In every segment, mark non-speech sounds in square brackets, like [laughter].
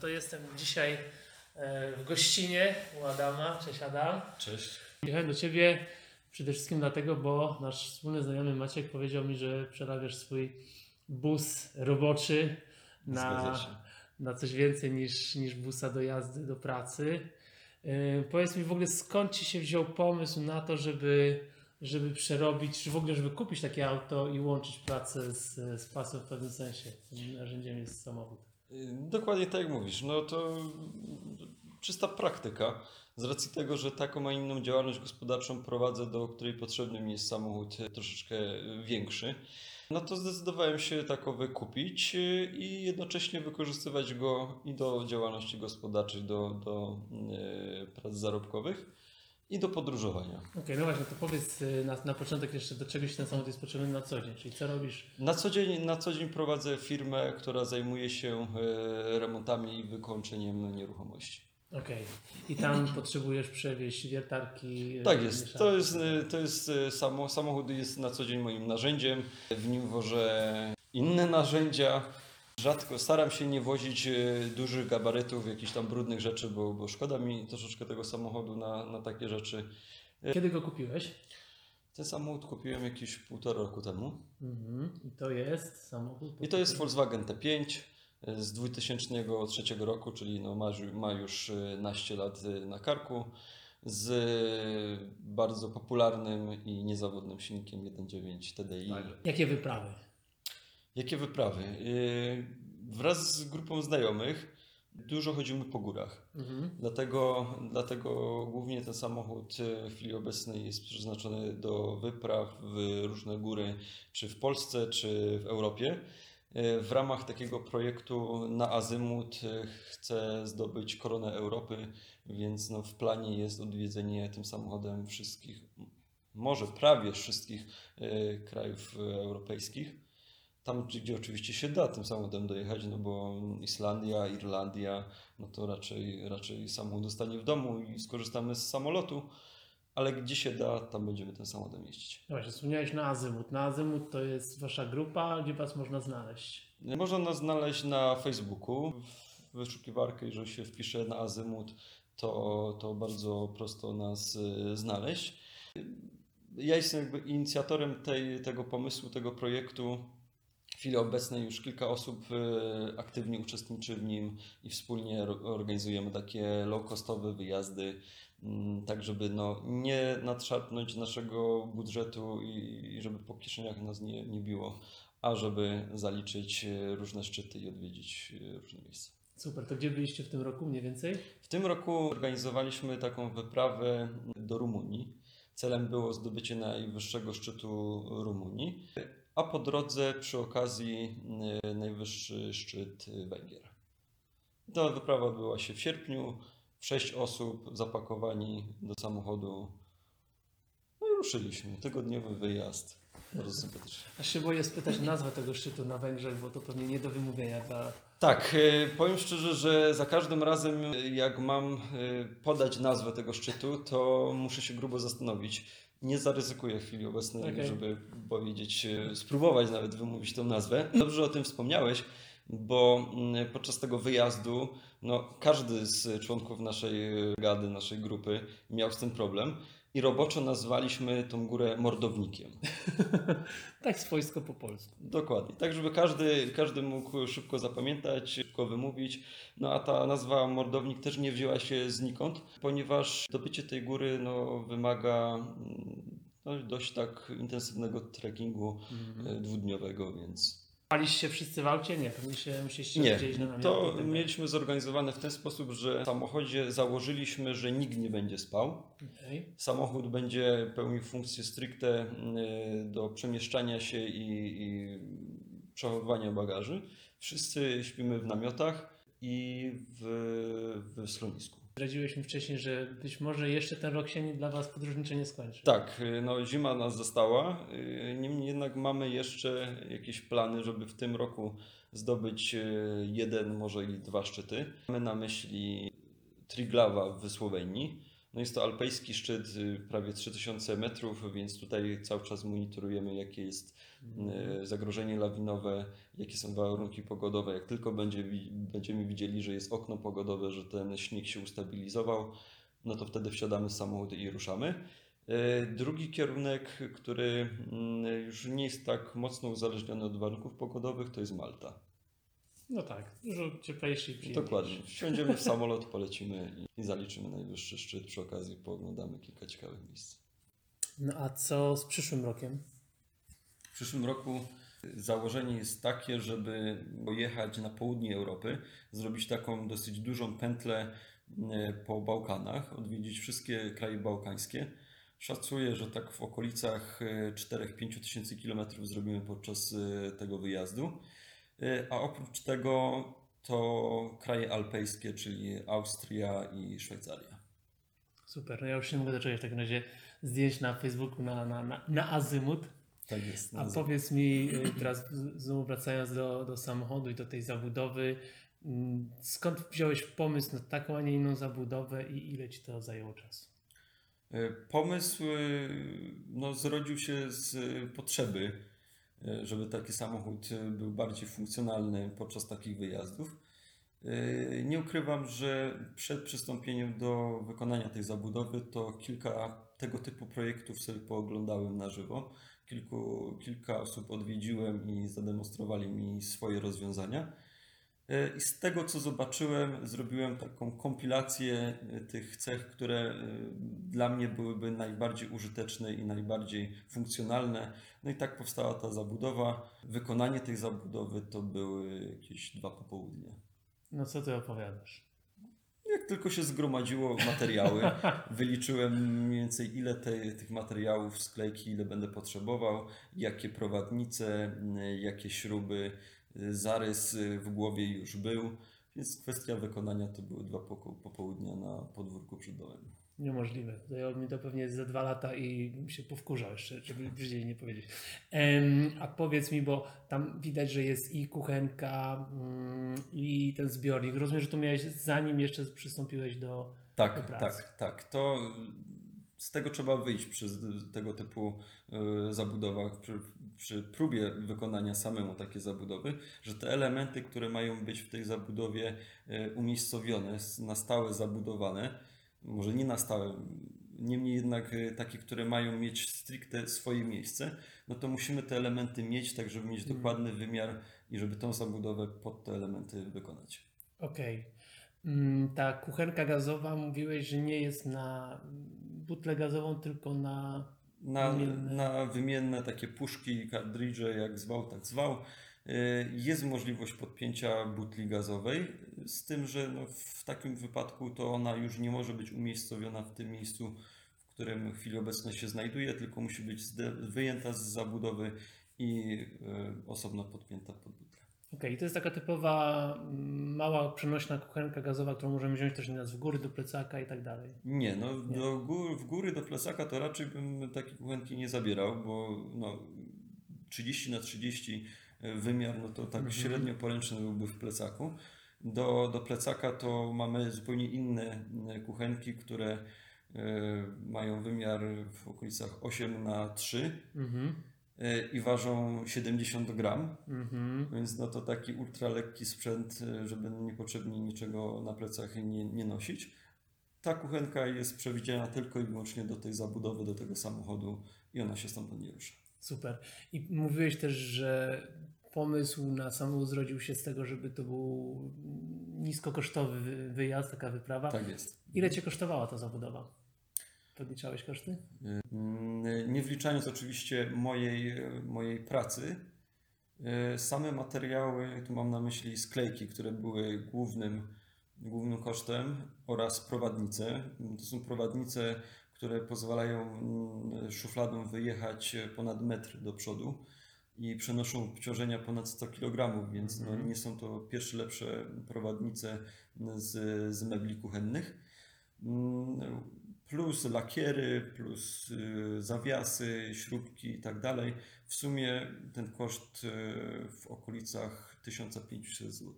To jestem dzisiaj e, w gościnie u Adama. Cześć Adam. Cześć. Jechałem do Ciebie przede wszystkim dlatego, bo nasz wspólny znajomy Maciek powiedział mi, że przerabiasz swój bus roboczy na, na coś więcej niż, niż busa do jazdy do pracy. E, Powiedz mi w ogóle skąd Ci się wziął pomysł na to, żeby, żeby przerobić, czy w ogóle żeby kupić takie auto i łączyć pracę z, z pasem w pewnym sensie. Tym narzędziem jest samochód. Dokładnie tak jak mówisz. No to czysta praktyka. Z racji tego, że taką, a inną działalność gospodarczą prowadzę, do której potrzebny mi jest samochód y, troszeczkę y, większy, no to zdecydowałem się takowy kupić y, i jednocześnie wykorzystywać go i do działalności gospodarczej, do, do prac zarobkowych i do podróżowania. Okej, no właśnie, to powiedz y, na, na początek jeszcze, do czego się ten samochód jest potrzebny na co dzień, czyli co robisz? Na co dzień, na co dzień prowadzę firmę, która zajmuje się e, remontami i wykończeniem nieruchomości. Okej, i tam [clears throat] potrzebujesz przewieźć wiertarki. y, Tak jest. To jest, e, to jest e, samo, samochód jest na co dzień moim narzędziem. W nim wożę inne narzędzia. Rzadko staram się nie wozić e, dużych gabarytów, jakichś tam brudnych rzeczy, bo, bo szkoda mi troszeczkę tego samochodu na, na takie rzeczy. Kiedy go kupiłeś? Ten samochód kupiłem jakieś półtora roku temu. Mhm. I to jest samochód. I to jest Volkswagen T5 z 2003 roku, czyli no ma, ma już e, naście lat e, na karku, z e, bardzo popularnym i niezawodnym silnikiem 1.9 TDI. Jakie wyprawy? Jakie wyprawy? E, Wraz z grupą znajomych dużo chodzimy po górach. Mhm. Dlatego, dlatego głównie ten samochód e, w chwili obecnej jest przeznaczony do wypraw w różne góry, czy w Polsce, czy w Europie. E, W ramach takiego projektu na Azymut chcę zdobyć koronę Europy, więc no w planie jest odwiedzenie tym samochodem wszystkich, może prawie wszystkich krajów europejskich. Tam, gdzie, oczywiście się da tym samochodem dojechać, no bo Islandia, Irlandia, no to raczej, raczej samochód zostanie w domu i skorzystamy z samolotu, ale gdzie się da, tam będziemy tym samochodem jeździć. No właśnie, wspomniałeś na Azymut. Na Azymut to jest wasza grupa, gdzie was można znaleźć? Można nas znaleźć na Facebooku, w wyszukiwarkę, jeżeli się wpisze na Azymut, to, to bardzo prosto nas y, znaleźć. Ja jestem jakby inicjatorem tej, tego pomysłu, tego projektu. W chwili obecnej już kilka osób y, aktywnie uczestniczy w nim i wspólnie organizujemy takie low-costowe wyjazdy, mm, tak żeby no, nie nadszarpnąć naszego budżetu i, i żeby po kieszeniach nas nie, nie biło, a żeby zaliczyć y, różne szczyty i odwiedzić y, różne miejsca. Super, to gdzie byliście w tym roku mniej więcej? W tym roku organizowaliśmy taką wyprawę do Rumunii. Celem było zdobycie najwyższego szczytu Rumunii, a po drodze przy okazji y, najwyższy szczyt Węgier. Ta wyprawa odbyła się w sierpniu. Sześć osób zapakowani do samochodu. No i ruszyliśmy. Tygodniowy wyjazd. Bardzo sympatycznie. Aż się boję spytać nazwę tego szczytu na Węgrzech, bo to pewnie nie do wymówienia dla... Tak, e, powiem szczerze, że za każdym razem, e, jak mam podać nazwę tego szczytu, to muszę się grubo zastanowić. Nie zaryzykuję w chwili obecnej, Okej. żeby powiedzieć, e, spróbować nawet wymówić tą nazwę. Dobrze o tym wspomniałeś, bo mm, podczas tego wyjazdu no, każdy z członków naszej e, gady, naszej grupy miał z tym problem i roboczo nazwaliśmy tą górę mordownikiem. [laughs] tak swojsko po polsku. Dokładnie. Tak, żeby każdy, każdy mógł szybko zapamiętać, szybko wymówić. No a ta nazwa Mordownik też nie wzięła się znikąd, ponieważ dobycie tej góry no, wymaga mm, no, dość tak intensywnego trekkingu e, dwudniowego, więc Paliście wszyscy w aucie? Nie, pewnie się musieliście nie. na namioty. To tak mieliśmy zorganizowane w ten sposób, że w samochodzie założyliśmy, że nikt nie będzie spał. Okej. Samochód będzie pełnił funkcję stricte y, do przemieszczania się i, i przechowywania bagaży. Wszyscy śpimy w namiotach i w, w schronisku. Zdradziłeś mi wcześniej, że być może jeszcze ten rok się dla was podróżniczy nie skończy. Tak, no zima nas została. y, Niemniej jednak mamy jeszcze jakieś plany, żeby w tym roku zdobyć y, jeden, może i dwa szczyty. Mamy na myśli Triglawa w Słowenii, No jest to alpejski szczyt, y, prawie 3000 metrów, więc tutaj cały czas monitorujemy, jakie jest y, zagrożenie lawinowe, jakie są warunki pogodowe. Jak tylko będzie, będziemy widzieli, że jest okno pogodowe, że ten śnieg się ustabilizował, no to wtedy wsiadamy w samochód i ruszamy. Y, Drugi kierunek, który mm, już nie jest tak mocno uzależniony od warunków pogodowych, to jest Malta. No tak, dużo cieplejszy i przyjemniejszy. Dokładnie. Wsiądziemy w samolot, polecimy i, i zaliczymy najwyższy szczyt. Przy okazji pooglądamy kilka ciekawych miejsc. No a co z przyszłym rokiem? W przyszłym roku założenie jest takie, żeby pojechać na południe Europy, zrobić taką dosyć dużą pętlę e, po Bałkanach, odwiedzić wszystkie kraje bałkańskie. Szacuję, że tak w okolicach e, 4-5 tysięcy kilometrów zrobimy podczas e, tego wyjazdu. E, A oprócz tego to kraje alpejskie, czyli Austria i Szwajcaria. Super, no ja już się mogę doczekać w takim razie zdjęć na Facebooku na, na, na, na azymut. Tak jest. A powiedz mi, y, teraz znowu wracając do, do samochodu i do tej zabudowy, mm, skąd wziąłeś pomysł na taką, a nie inną zabudowę i ile ci to zajęło czasu? E, Pomysł no, zrodził się z potrzeby, żeby taki samochód e, był bardziej funkcjonalny podczas takich wyjazdów. E, Nie ukrywam, że przed przystąpieniem do wykonania tej zabudowy to kilka tego typu projektów sobie pooglądałem na żywo. Kilku, kilka osób odwiedziłem i zademonstrowali mi swoje rozwiązania. E, I z tego, co zobaczyłem, zrobiłem taką kompilację e, tych cech, które e, dla mnie byłyby najbardziej użyteczne i najbardziej funkcjonalne. No i tak powstała ta zabudowa. Wykonanie tej zabudowy to były jakieś dwa popołudnie. No co ty opowiadasz? Jak tylko się zgromadziło materiały, [laughs] wyliczyłem mniej więcej ile te, tych materiałów, sklejki, ile będę potrzebował, jakie prowadnice, jakie śruby, zarys y, w głowie już był, więc kwestia wykonania to były dwa popołudnia na podwórku przed domem. Niemożliwe. Zajęło mi to pewnie ze dwa lata i się powkurzał jeszcze, żeby brzydziej nie powiedzieć. A powiedz mi, bo tam widać, że jest i kuchenka, mm, i ten zbiornik. Rozumiem, że to miałeś zanim jeszcze przystąpiłeś do... do Tak, pracy. tak, tak. To y, z tego trzeba wyjść przy z- tego typu y, zabudowach, przy, przy próbie wykonania samemu takiej zabudowy, że te elementy, które mają być w tej zabudowie y, umiejscowione, na stałe zabudowane, może nie na stałe, niemniej jednak y, takie, które mają mieć stricte swoje miejsce, no to musimy te elementy mieć, tak żeby mieć Mhm. dokładny wymiar i żeby tą zabudowę pod te elementy wykonać. Okej. Mm, Ta kuchenka gazowa, mówiłeś, że nie jest na butlę gazową, tylko na... Na, Wymienne. na wymienne takie puszki, kartridże, jak zwał, tak zwał. Y, Jest możliwość podpięcia butli gazowej, z tym, że no w takim wypadku to ona już nie może być umiejscowiona w tym miejscu, w którym w chwili obecnej się znajduje, tylko musi być wyjęta z zabudowy i y, osobno podpięta pod butlę. Okej, to jest taka typowa mm, mała przenośna kuchenka gazowa, którą możemy wziąć też nieraz w góry do plecaka i tak dalej. Nie, no Do gór, w góry do plecaka to raczej bym takiej kuchenki nie zabierał, bo no, 30 na 30 wymiar, no to tak Mhm. średnio poręczny byłby w plecaku. Do, do plecaka to mamy zupełnie inne e, kuchenki, które e, mają wymiar w okolicach 8 na 3 Mhm. I ważą 70 gram. Mhm. Więc no to taki ultralekki sprzęt, y, żeby niepotrzebnie niczego na plecach nie, nie nosić. Ta kuchenka jest przewidziana tylko i wyłącznie do tej zabudowy, do tego samochodu i ona się stamtąd nie rusza. Super. I mówiłeś też, że pomysł na samochód zrodził się z tego, żeby to był niskokosztowy wy- wyjazd, taka wyprawa. Tak jest. Ile Cię kosztowała ta zabudowa? Podliczałeś koszty? Mm, Nie wliczając oczywiście mojej, mojej pracy, y, same materiały, tu mam na myśli sklejki, które były głównym, głównym kosztem oraz prowadnice. To są prowadnice, które pozwalają mm, szufladą wyjechać ponad metr do przodu i przenoszą obciążenia ponad 100 kg, więc no, Mhm. nie są to pierwsze lepsze prowadnice z, z mebli kuchennych. Plus lakiery, plus y, zawiasy, śrubki i tak dalej. W sumie ten koszt y, w okolicach 1500 zł.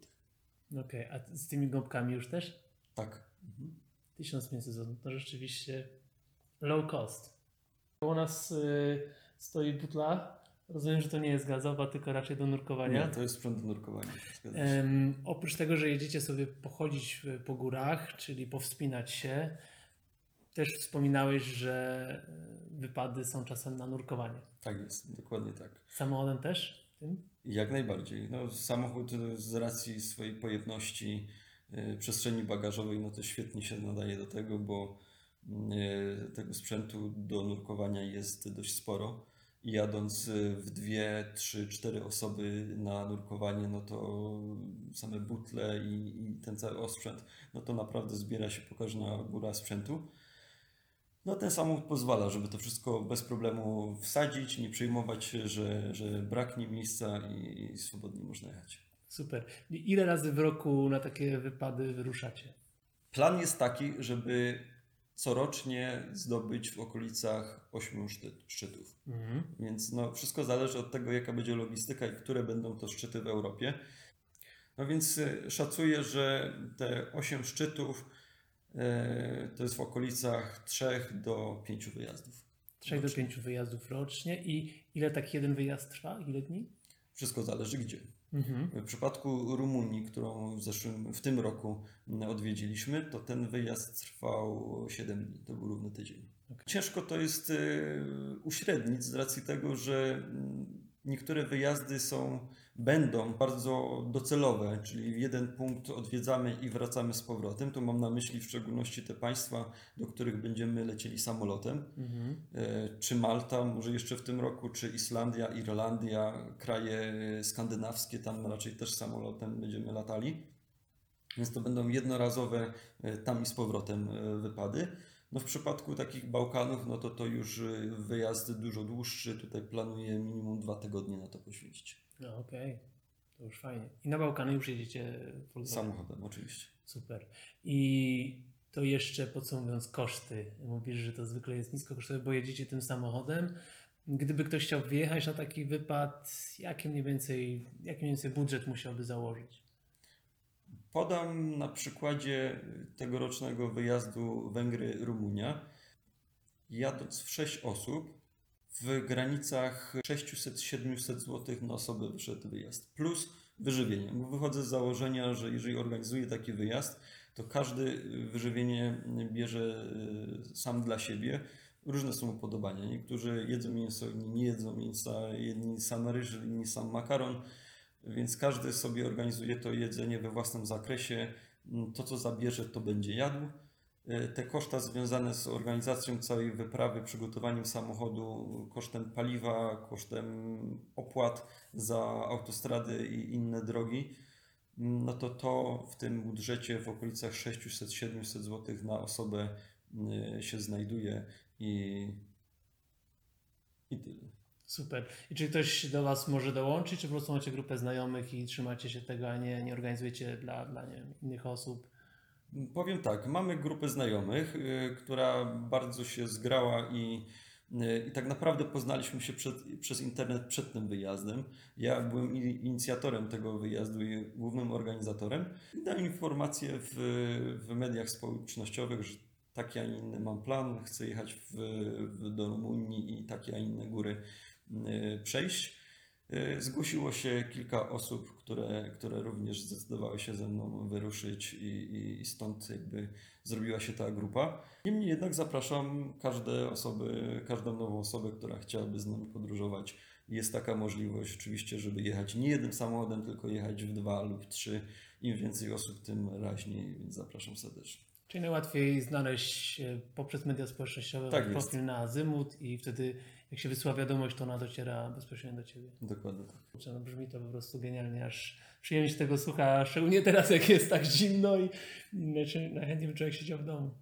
Okej, a z tymi gąbkami już też? Tak. Mhm. 1500 zł. To rzeczywiście low cost. U nas y, stoi butla. Rozumiem, że to nie jest gazowa, tylko raczej do nurkowania. Nie, to jest sprzęt do nurkowania. Oprócz tego, że jedziecie sobie pochodzić po górach, czyli powspinać się, też wspominałeś, że y, wypady są czasem na nurkowanie. Tak jest, dokładnie tak. Samochodem też? Tym? Jak najbardziej. No, samochód y, z racji swojej pojemności y, przestrzeni bagażowej, no to świetnie się nadaje do tego, bo y, tego sprzętu do nurkowania jest dość sporo. I jadąc w dwie, trzy, cztery osoby na nurkowanie, no to same butle i, i ten cały osprzęt, no to naprawdę zbiera się pokaźna góra sprzętu. No ten samochód pozwala, żeby to wszystko bez problemu wsadzić, nie przejmować się, że, że braknie miejsca i, swobodnie można jechać. Super. I Ile razy w roku na takie wypady wyruszacie? Plan jest taki, żeby corocznie zdobyć w okolicach 8 szty- szczytów. Mhm. Więc no, wszystko zależy od tego, jaka będzie logistyka i które będą to szczyty w Europie. No więc y, szacuję, że te 8 szczytów to jest w okolicach 3 do 5 wyjazdów. 3 do Rocznie. 5 wyjazdów rocznie. I ile taki jeden wyjazd trwa? Ile dni? Wszystko zależy gdzie. Mhm. W przypadku Rumunii, którą w, zeszłym, w tym roku odwiedziliśmy, to ten wyjazd trwał 7 dni, to był równy tydzień. Okej. Ciężko to jest y, uśrednić z racji tego, że mm, niektóre wyjazdy są, będą bardzo docelowe, czyli jeden punkt odwiedzamy i wracamy z powrotem. Tu mam na myśli w szczególności te państwa, do których będziemy lecieli samolotem. Mhm. E, czy Malta, może jeszcze w tym roku, czy Islandia, Irlandia, kraje skandynawskie, tam raczej też samolotem będziemy latali. Więc to będą jednorazowe e, tam i z powrotem e, wypady. No w przypadku takich Bałkanów, no to to już e, wyjazd dużo dłuższy. Tutaj planuję minimum dwa tygodnie na to poświęcić. No okej. To już fajnie. I na Bałkany już jedziecie Volkswagen. Samochodem oczywiście. Super. I to jeszcze podsumowując koszty. Mówisz, że to zwykle jest nisko kosztowe, bo jedziecie tym samochodem. Gdyby ktoś chciał wyjechać na taki wypad, jaki mniej więcej, jaki mniej więcej budżet musiałby założyć? Podam na przykładzie tegorocznego wyjazdu Węgry-Rumunia. Jadąc w 6 osób, w granicach 600-700 zł na osobę wyszedł wyjazd. Plus wyżywienie. Bo wychodzę z założenia, że jeżeli organizuję taki wyjazd, to każdy wyżywienie bierze y, sam dla siebie. Różne są upodobania. Niektórzy jedzą mięso, inni nie jedzą mięsa, jedni sam ryż, inni sam makaron. Więc każdy sobie organizuje to jedzenie we własnym zakresie. To, co zabierze, to będzie jadł. E, Te koszta związane z organizacją całej wyprawy, przygotowaniem samochodu, kosztem paliwa, kosztem opłat za autostrady i inne drogi, mm, no to to w tym budżecie w okolicach 600-700 zł na osobę mm, się znajduje i, i tyle. Super. I czy ktoś do Was może dołączyć, czy po prostu macie grupę znajomych i trzymacie się tego, a nie, nie organizujecie dla, dla nie innych osób? Powiem tak, mamy grupę znajomych, y, która bardzo się zgrała i, y, i tak naprawdę poznaliśmy się przed, przez internet przed tym wyjazdem. Ja byłem inicjatorem tego wyjazdu i głównym organizatorem. I dałem informację w, w mediach społecznościowych, że taki, a inny mam plan, chcę jechać w, w, do Rumunii i takie, a inne góry przejść. Y, Zgłosiło się kilka osób, które, które również zdecydowały się ze mną wyruszyć i, i, i stąd jakby zrobiła się ta grupa. Niemniej jednak zapraszam każde osoby, każdą nową osobę, która chciałaby z nami podróżować. Jest taka możliwość oczywiście, żeby jechać nie jednym samochodem, tylko jechać w dwa lub trzy. Im więcej osób, tym raźniej, więc zapraszam serdecznie. Czyli najłatwiej znaleźć e, poprzez media społecznościowe Tak wasz jest. profil na Azymut i wtedy jak się wysyła wiadomość, to ona dociera bezpośrednio do Ciebie. Dokładnie tak. No brzmi to po prostu genialnie, aż przyjemnie się tego słucha, szczególnie teraz jak jest tak zimno i i najchę- najchętniej by człowiek siedział w domu.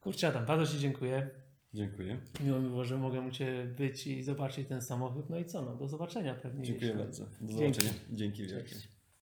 Kurczę Adam, bardzo Ci dziękuję. Dziękuję. Miło mi było, że mogę u Ciebie być i zobaczyć ten samochód. No i co, no do zobaczenia pewnie. Dziękuję jeszcze. bardzo. Do Dzięki. zobaczenia. Dzięki wielkie.